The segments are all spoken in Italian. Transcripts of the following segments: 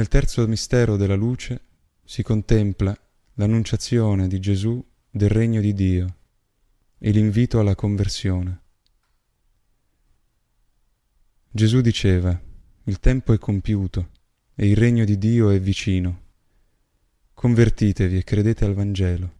Nel terzo mistero della luce si contempla l'annunciazione di Gesù del regno di Dio e l'invito alla conversione. Gesù diceva, il tempo è compiuto e il regno di Dio è vicino. Convertitevi e credete al Vangelo.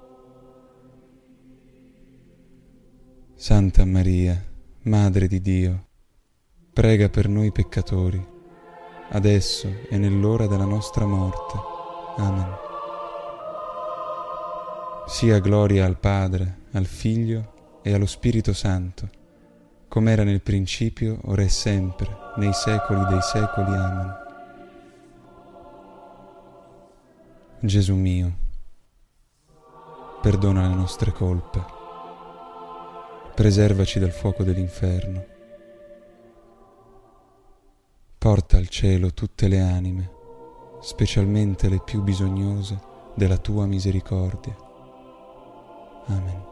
Santa Maria, Madre di Dio, prega per noi peccatori, adesso e nell'ora della nostra morte. Amen. Sia gloria al Padre, al Figlio e allo Spirito Santo, come era nel principio, ora e sempre, nei secoli dei secoli. Amen. Gesù mio, perdona le nostre colpe, preservaci dal fuoco dell'inferno, porta al cielo tutte le anime, specialmente le più bisognose della tua misericordia. Amen.